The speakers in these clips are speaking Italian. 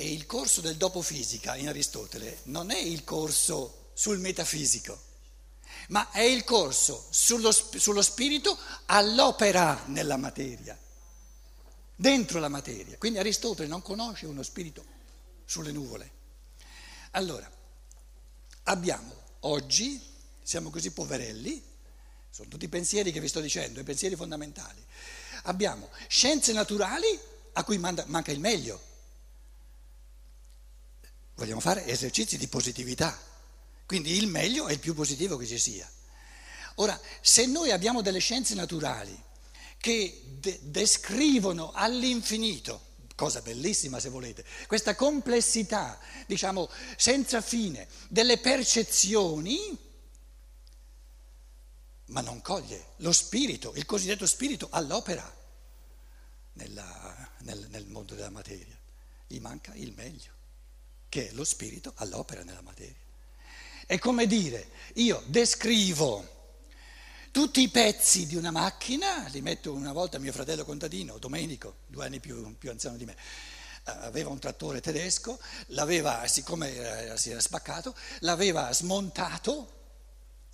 E il corso del dopo fisica in Aristotele non è il corso sul metafisico, ma è il corso sullo, sullo spirito all'opera nella materia, dentro la materia. Quindi Aristotele non conosce uno spirito sulle nuvole. Allora, abbiamo oggi, siamo così poverelli, sono tutti i pensieri che vi sto dicendo, i pensieri fondamentali. Abbiamo scienze naturali a cui manca il meglio. Vogliamo fare esercizi di positività, quindi il meglio è il più positivo che ci sia. Ora, se noi abbiamo delle scienze naturali che de- descrivono all'infinito, cosa bellissima se volete, questa complessità, diciamo, senza fine, delle percezioni, ma non coglie lo spirito, il cosiddetto spirito all'opera nella, nel, nel mondo della materia. Gli manca il meglio, che è lo spirito all'opera nella materia. È come dire, io descrivo tutti i pezzi di una macchina, li metto una volta mio fratello contadino, Domenico, due anni più, più anziano di me, eh, aveva un trattore tedesco, l'aveva, siccome era, si era spaccato, l'aveva smontato,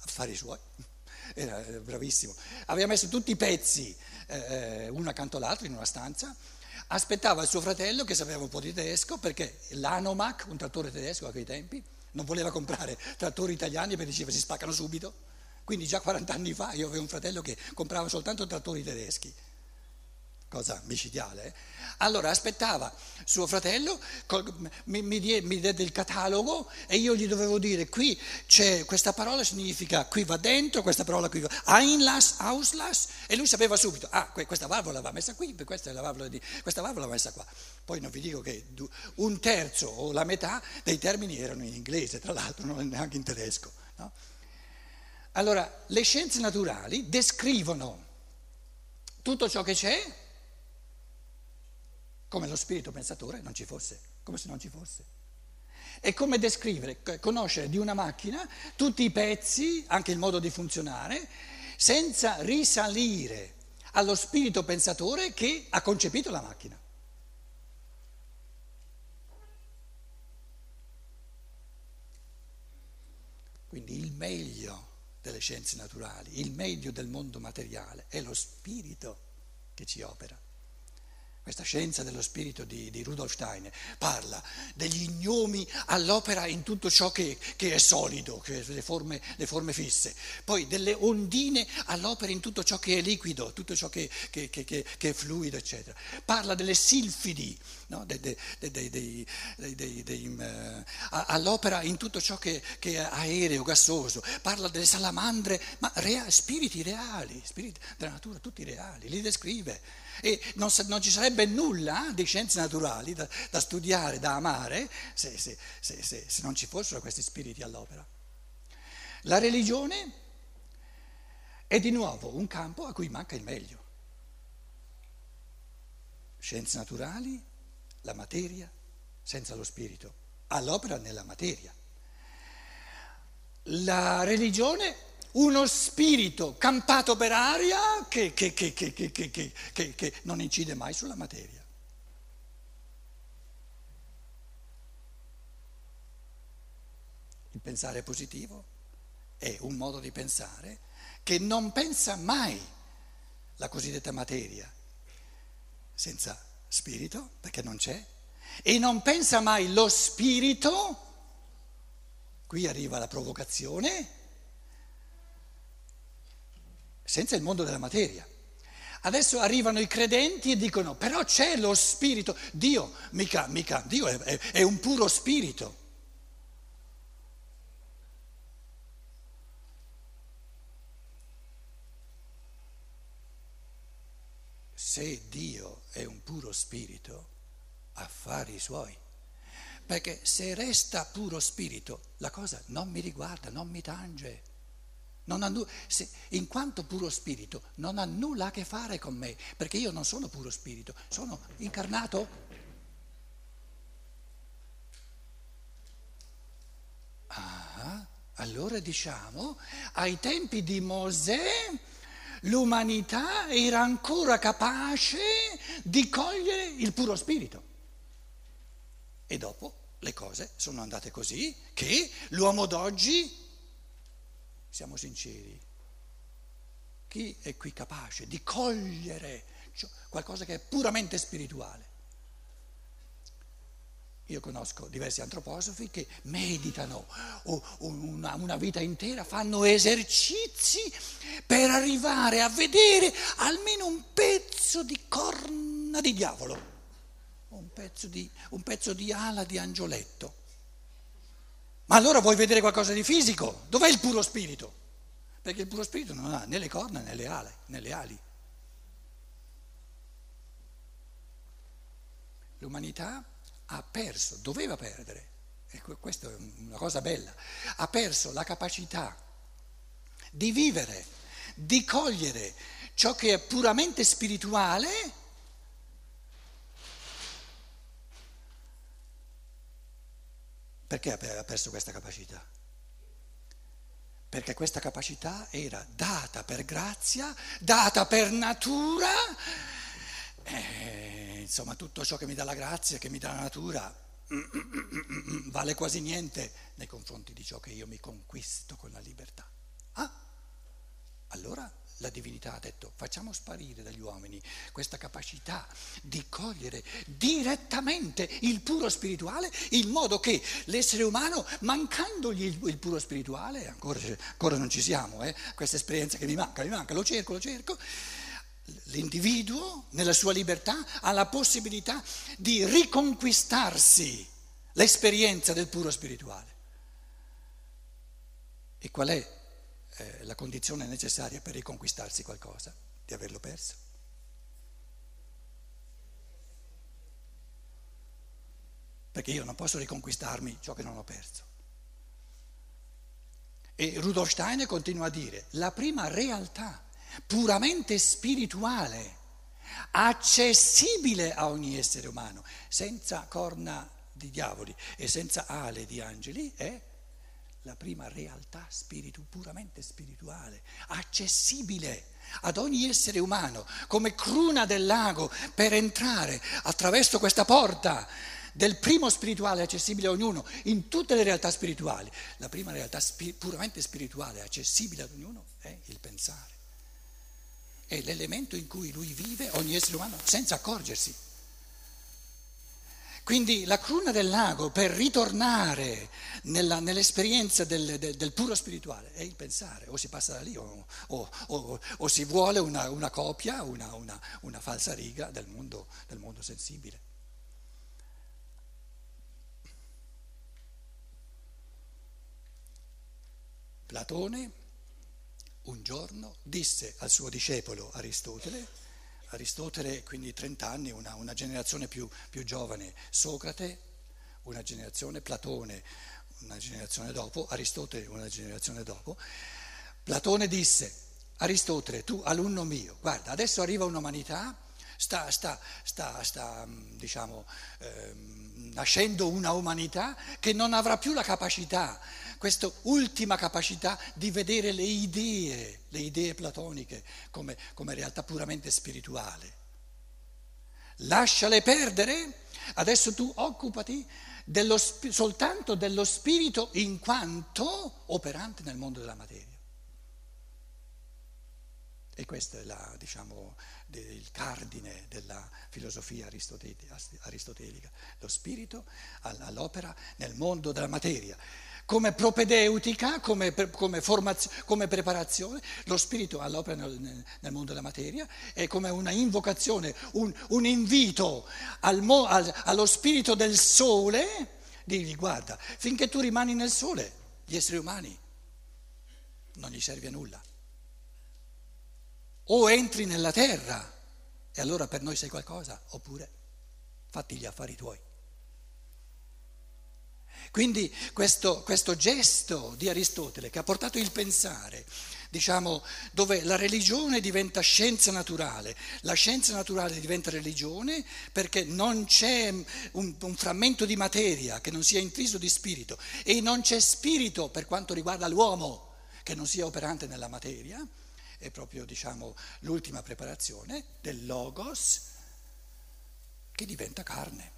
affari suoi, era bravissimo, aveva messo tutti i pezzi eh, eh, uno accanto all'altro in una stanza, aspettava il suo fratello che sapeva un po' di tedesco perché l'Anomac, un trattore tedesco a quei tempi, non voleva comprare trattori italiani perché diceva si spaccano subito, quindi già 40 anni fa io avevo un fratello che comprava soltanto trattori tedeschi cosa micidiale. Allora aspettava suo fratello, mi, mi, die, mi diede il catalogo e io gli dovevo dire qui c'è questa parola significa qui va dentro, questa parola qui va, Einlass, Auslass e lui sapeva subito, ah questa valvola va messa qui, questa, è la valvola di, questa valvola va messa qua. Poi non vi dico che un terzo o la metà dei termini erano in inglese, tra l'altro, non neanche in tedesco. No? Allora, le scienze naturali descrivono tutto ciò che c'è come lo spirito pensatore non ci fosse, come se non ci fosse. È come descrivere, conoscere di una macchina tutti i pezzi, anche il modo di funzionare, senza risalire allo spirito pensatore che ha concepito la macchina. Quindi il meglio delle scienze naturali, il meglio del mondo materiale è lo spirito che ci opera. Questa scienza dello spirito di, di Rudolf Steiner parla degli gnomi all'opera in tutto ciò che, che è solido, che le, forme, le, forme, fisse, poi delle ondine all'opera in tutto ciò che è liquido, tutto ciò che, che, che è fluido, eccetera. Parla delle silfidi, no? de, de, de, uh, all'opera in tutto ciò che, è aereo, gassoso. Parla delle salamandre, ma rea, spiriti reali, spiriti della natura, tutti reali, li descrive. E non, non, ci sarebbe nulla di scienze naturali da, da studiare, da amare, se, se, se, se non ci fossero questi spiriti all'opera. La religione è di nuovo un campo a cui manca il meglio. Scienze naturali, la materia senza lo spirito, all'opera nella materia. La religione uno spirito campato per aria che, che, che, che, non incide mai sulla materia. Il pensare positivo è un modo di pensare che non pensa mai la cosiddetta materia senza spirito, perché non c'è, e non pensa mai lo spirito, qui arriva la provocazione, senza il mondo della materia. Adesso arrivano i credenti e dicono, però c'è lo spirito, Dio, mica, mica, Dio è, è, è un puro spirito. Se Dio è un puro spirito, affari suoi. Perché se resta puro spirito, la cosa non mi riguarda, non mi tange. Nu- se, in quanto puro spirito non ha nulla a che fare con me, perché io non sono puro spirito, sono incarnato. Ah, allora diciamo, ai tempi di Mosè l'umanità era ancora capace di cogliere il puro spirito. E dopo le cose sono andate così che l'uomo d'oggi, siamo sinceri, chi è qui capace di cogliere qualcosa che è puramente spirituale? Io conosco diversi antroposofi che meditano una, vita intera, fanno esercizi per arrivare a vedere almeno un pezzo di corna di diavolo, un pezzo di, un pezzo di ala di angioletto. Ma allora vuoi vedere qualcosa di fisico? Dov'è il puro spirito? Perché il puro spirito non ha né le corna né le ali. Né le ali. L'umanità ha perso, doveva perdere, e questa è una cosa bella, ha perso la capacità di vivere, di cogliere ciò che è puramente spirituale perché ha perso questa capacità? Perché questa capacità era data per grazia, data per natura. Eh, insomma tutto ciò che mi dà la grazia, che mi dà la natura, vale quasi niente nei confronti di ciò che io mi conquisto con la libertà. Ah, allora la divinità ha detto facciamo sparire dagli uomini questa capacità di cogliere direttamente il puro spirituale in modo che l'essere umano, mancandogli il, puro spirituale, ancora, ancora, non ci siamo, eh, questa esperienza che mi manca, mi manca, lo cerco, lo cerco, l'individuo nella sua libertà ha la possibilità di riconquistarsi l'esperienza del puro spirituale. E qual è eh, la condizione necessaria per riconquistarsi qualcosa? Di averlo perso. Perché io non posso riconquistarmi ciò che non ho perso. E Rudolf Steiner continua a dire, la prima realtà puramente spirituale, accessibile a ogni essere umano, senza corna di diavoli e senza ale di angeli, è la prima realtà spiritu, puramente spirituale, accessibile ad ogni essere umano, come cruna del lago per entrare attraverso questa porta del primo spirituale accessibile a ognuno in tutte le realtà spirituali. La prima realtà puramente spirituale accessibile ad ognuno è il pensare è l'elemento in cui lui vive, ogni essere umano, senza accorgersi. Quindi la cruna del lago per ritornare nella, nell'esperienza del, del, del, puro spirituale è il pensare, o si passa da lì o, o, o, o si vuole una, una copia, una, una, una, falsa riga del mondo, del mondo sensibile. Platone un giorno disse al suo discepolo Aristotele, Aristotele quindi 30 anni, una, una generazione più, più, giovane, Socrate, una generazione, Platone, una generazione dopo, Aristotele una generazione dopo, Platone disse, Aristotele, tu alunno mio, guarda, adesso arriva un'umanità, sta, sta, sta, sta diciamo, eh, nascendo una umanità che non avrà più la capacità questa ultima capacità di vedere le idee, le idee platoniche come, come realtà puramente spirituale. Lasciale perdere, adesso tu occupati dello, soltanto dello spirito in quanto operante nel mondo della materia. E questo è la, diciamo, il cardine della filosofia aristotelica, lo spirito all'opera nel mondo della materia come propedeutica, come, come, come preparazione, lo spirito all'opera nel, nel, mondo della materia è come una invocazione, un, un invito al, al, allo spirito del sole, digli guarda, finché tu rimani nel sole, gli esseri umani non gli serve a nulla. O entri nella terra e allora per noi sei qualcosa, oppure fatti gli affari tuoi. Quindi questo, questo, gesto di Aristotele che ha portato il pensare, diciamo, dove la religione diventa scienza naturale, la scienza naturale diventa religione perché non c'è un, un frammento di materia che non sia intriso di spirito e non c'è spirito per quanto riguarda l'uomo che non sia operante nella materia, è proprio diciamo, l'ultima preparazione del logos che diventa carne.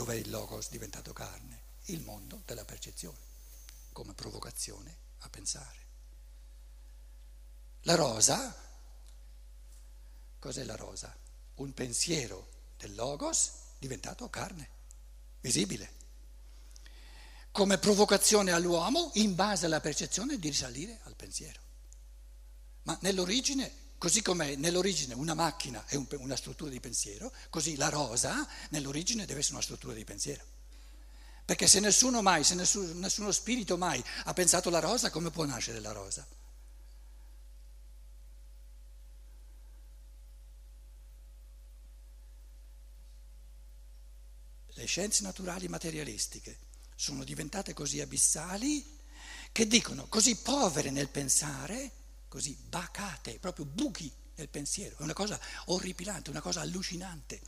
dov'è il logos diventato carne? Il mondo della percezione, come provocazione a pensare. La rosa, cos'è la rosa? Un pensiero del logos diventato carne, visibile, come provocazione all'uomo in base alla percezione di risalire al pensiero. Ma nell'origine, così come nell'origine una macchina è un, una struttura di pensiero, così la rosa nell'origine deve essere una struttura di pensiero. Perché se nessuno mai, se nessuno, nessuno spirito mai ha pensato la rosa, come può nascere la rosa? le scienze naturali materialistiche sono diventate così abissali che dicono così povere nel pensare, così bacate, proprio buchi nel pensiero. È una cosa orripilante, una cosa allucinante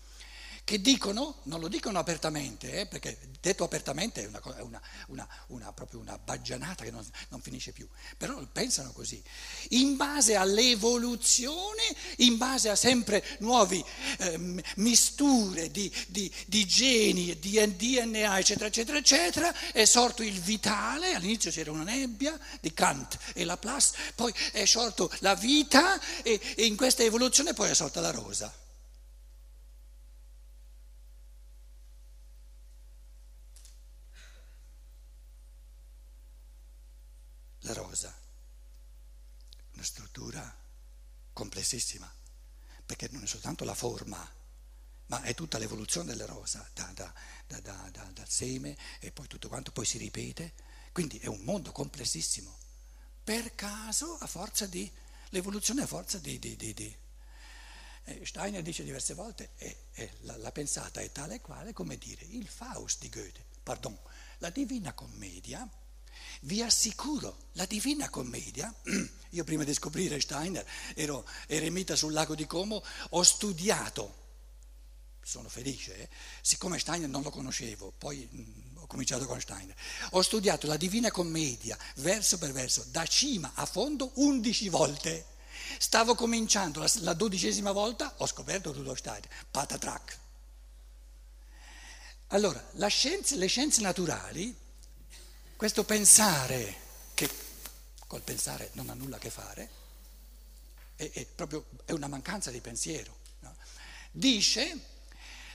che dicono, non lo dicono apertamente, eh, perché detto apertamente è, una, una, una, una, proprio una baggianata che non, non, finisce più, però pensano così, in base all'evoluzione, in base a sempre nuove eh, misture di, di, di, geni, di DNA, eccetera, eccetera, eccetera, è sorto il vitale, all'inizio c'era una nebbia di Kant e Laplace, poi è sorto la vita e, e in questa evoluzione poi è sorta la rosa. La rosa, una struttura complessissima, perché non è soltanto la forma, ma è tutta l'evoluzione della rosa, da, da, da, dal seme e poi tutto quanto poi si ripete, quindi è un mondo complessissimo. Per caso, a forza di, l'evoluzione a forza di... di, di, di. Eh, Steiner dice diverse volte, è, è, la, la pensata è tale e quale come dire il Faust di Goethe, pardon, la Divina Commedia vi assicuro, la Divina Commedia, io prima di scoprire Steiner ero eremita sul lago di Como, ho studiato, sono felice, eh? siccome Steiner non lo conoscevo, poi mh, mm, ho cominciato con Steiner, ho studiato la Divina Commedia verso per verso, da cima a fondo, undici volte. Stavo cominciando la, la dodicesima volta, ho scoperto Rudolf Steiner, patatrac. Allora, scienza, le scienze naturali questo pensare, che col pensare non ha nulla a che fare, è, è proprio è una mancanza di pensiero. No? Dice,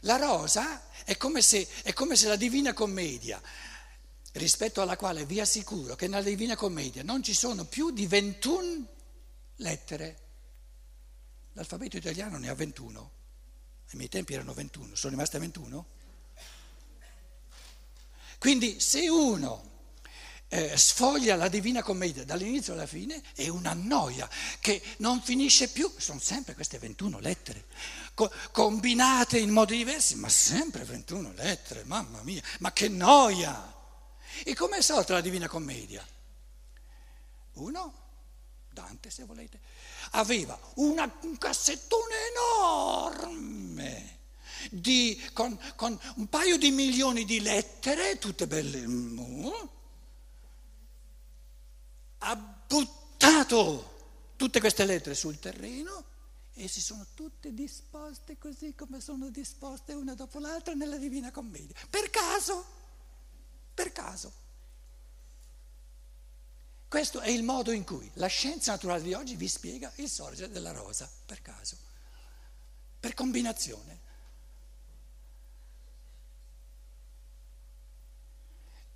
la rosa è come, se, è come se la Divina Commedia, rispetto alla quale vi assicuro che nella Divina Commedia non ci sono più di 21 lettere. L'alfabeto italiano ne ha 21, ai miei tempi erano 21, sono rimaste 21. Quindi se uno eh, sfoglia la Divina Commedia dall'inizio alla fine è una noia che non finisce più, sono sempre queste 21 lettere, co- combinate in modi diversi, ma sempre 21 lettere, mamma mia, ma che noia! E come è sorta la Divina Commedia? Uno, Dante se volete, aveva una, un cassettone enorme. Di, con, con un paio di milioni di lettere, tutte belle, mm, ha buttato tutte queste lettere sul terreno e si sono tutte disposte così come sono disposte una dopo l'altra nella Divina Commedia. Per caso, per caso. Questo è il modo in cui la scienza naturale di oggi vi spiega il sorgere della rosa, per caso, per combinazione.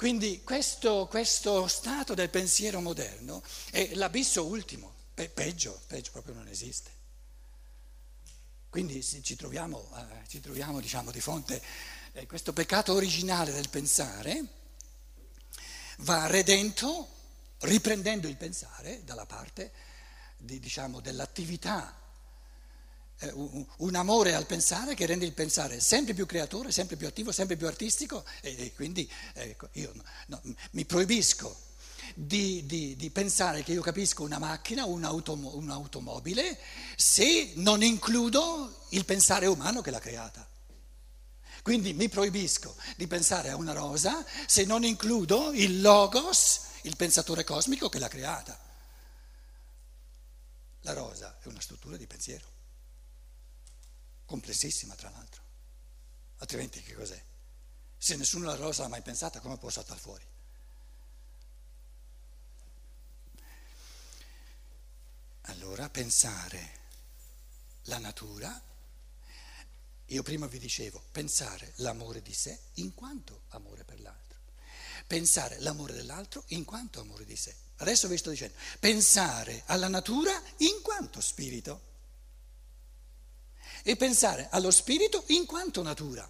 Quindi questo, questo, stato del pensiero moderno è l'abisso ultimo, Pe- peggio, peggio proprio non esiste. Quindi ci troviamo, eh, ci troviamo diciamo, di fronte a eh, questo peccato originale del pensare, va redento riprendendo il pensare dalla parte di, diciamo, dell'attività un amore al pensare che rende il pensare sempre più creatore, sempre più attivo, sempre più artistico e, quindi ecco, io no, mi proibisco di, di, di, pensare che io capisco una macchina, un'autom- un'automobile, se non includo il pensare umano che l'ha creata. Quindi mi proibisco di pensare a una rosa se non includo il logos, il pensatore cosmico che l'ha creata. La rosa è una struttura di pensiero complessissima tra l'altro, altrimenti che cos'è? Se nessuno la rosa l'ha mai pensata, come può saltare fuori? Allora pensare la natura, io prima vi dicevo, pensare l'amore di sé in quanto amore per l'altro, pensare l'amore dell'altro in quanto amore di sé. Adesso vi sto dicendo, pensare alla natura in quanto spirito e pensare allo spirito in quanto natura.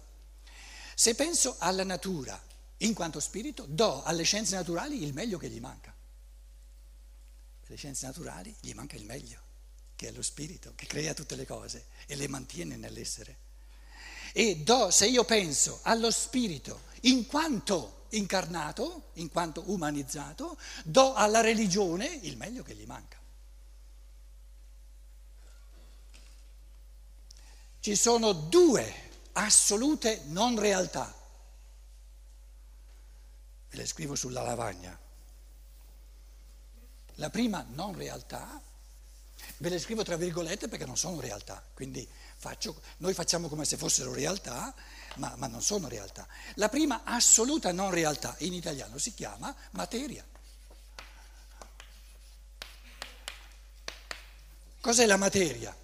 Se penso alla natura in quanto spirito, do alle scienze naturali il meglio che gli manca. Le scienze naturali gli manca il meglio, che è lo spirito, che crea tutte le cose e le mantiene nell'essere. E do, se io penso allo spirito in quanto incarnato, in quanto umanizzato, do alla religione il meglio che gli manca. Ci sono due assolute non realtà. Ve le scrivo sulla lavagna. La prima non realtà, ve le scrivo tra virgolette perché non sono realtà, quindi faccio, noi facciamo come se fossero realtà ma, ma non sono realtà. La prima assoluta non realtà in italiano si chiama materia. Cos'è la materia?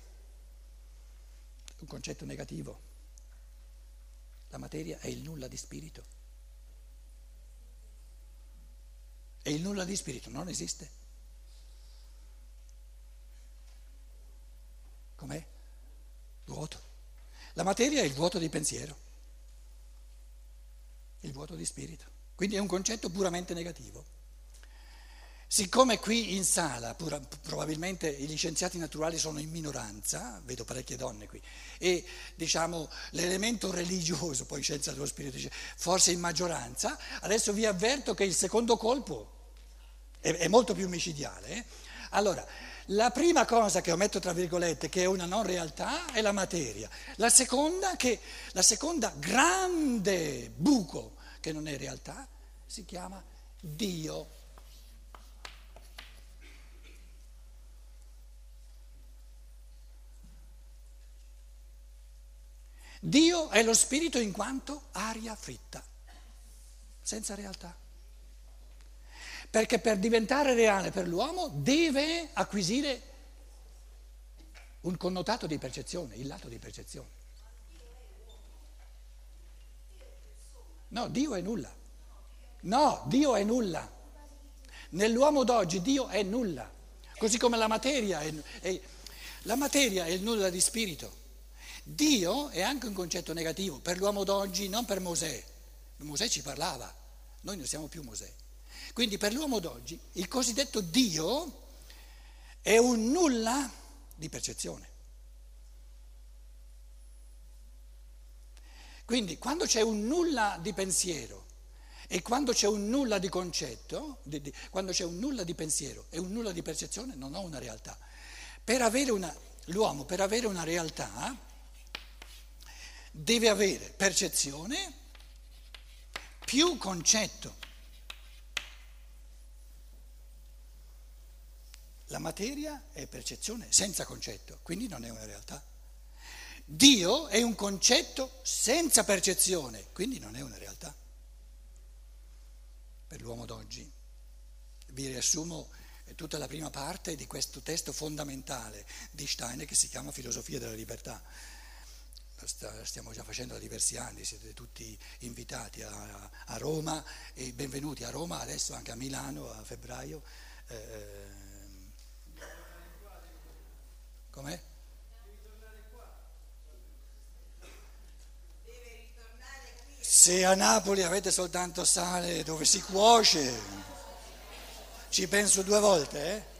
Un concetto negativo. La materia è il nulla di spirito. E il nulla di spirito non esiste. Com'è? Vuoto. La materia è il vuoto di pensiero il vuoto di spirito. Quindi è un concetto puramente negativo. Siccome qui in sala pura, probabilmente gli scienziati naturali sono in minoranza, vedo parecchie donne qui, e diciamo l'elemento religioso, poi scienza dello spirito forse in maggioranza, adesso vi avverto che il secondo colpo è, è molto più micidiale. Eh? Allora, la prima cosa che ho messo tra virgolette, che è una non realtà, è la materia. La seconda, che, la seconda grande buco che non è realtà, si chiama Dio. Dio è lo spirito in quanto aria fritta, senza realtà perché per diventare reale per l'uomo deve acquisire un connotato di percezione, il lato di percezione. No, Dio è nulla. No, Dio è nulla. Nell'uomo d'oggi Dio è nulla, così come la materia è, è, la materia è il nulla di spirito. Dio è anche un concetto negativo per l'uomo d'oggi, non per Mosè. Mosè ci parlava, noi non siamo più Mosè. Quindi per l'uomo d'oggi il cosiddetto Dio è un nulla di percezione. Quindi quando c'è un nulla di pensiero e quando c'è un nulla di concetto, di, di, quando c'è un nulla di pensiero e un nulla di percezione, non ho una realtà. Per avere una, l'uomo, per avere una realtà, deve avere percezione più concetto. La materia è percezione senza concetto, quindi non è una realtà. Dio è un concetto senza percezione, quindi non è una realtà. Per l'uomo d'oggi. Vi riassumo tutta la prima parte di questo testo fondamentale di Steiner che si chiama Filosofia della libertà. Stiamo già facendo da diversi anni, siete tutti invitati a, a Roma e benvenuti a Roma, adesso anche a Milano a febbraio. Eh, Com'è? Se a Napoli avete soltanto sale dove si cuoce, ci penso due volte, eh?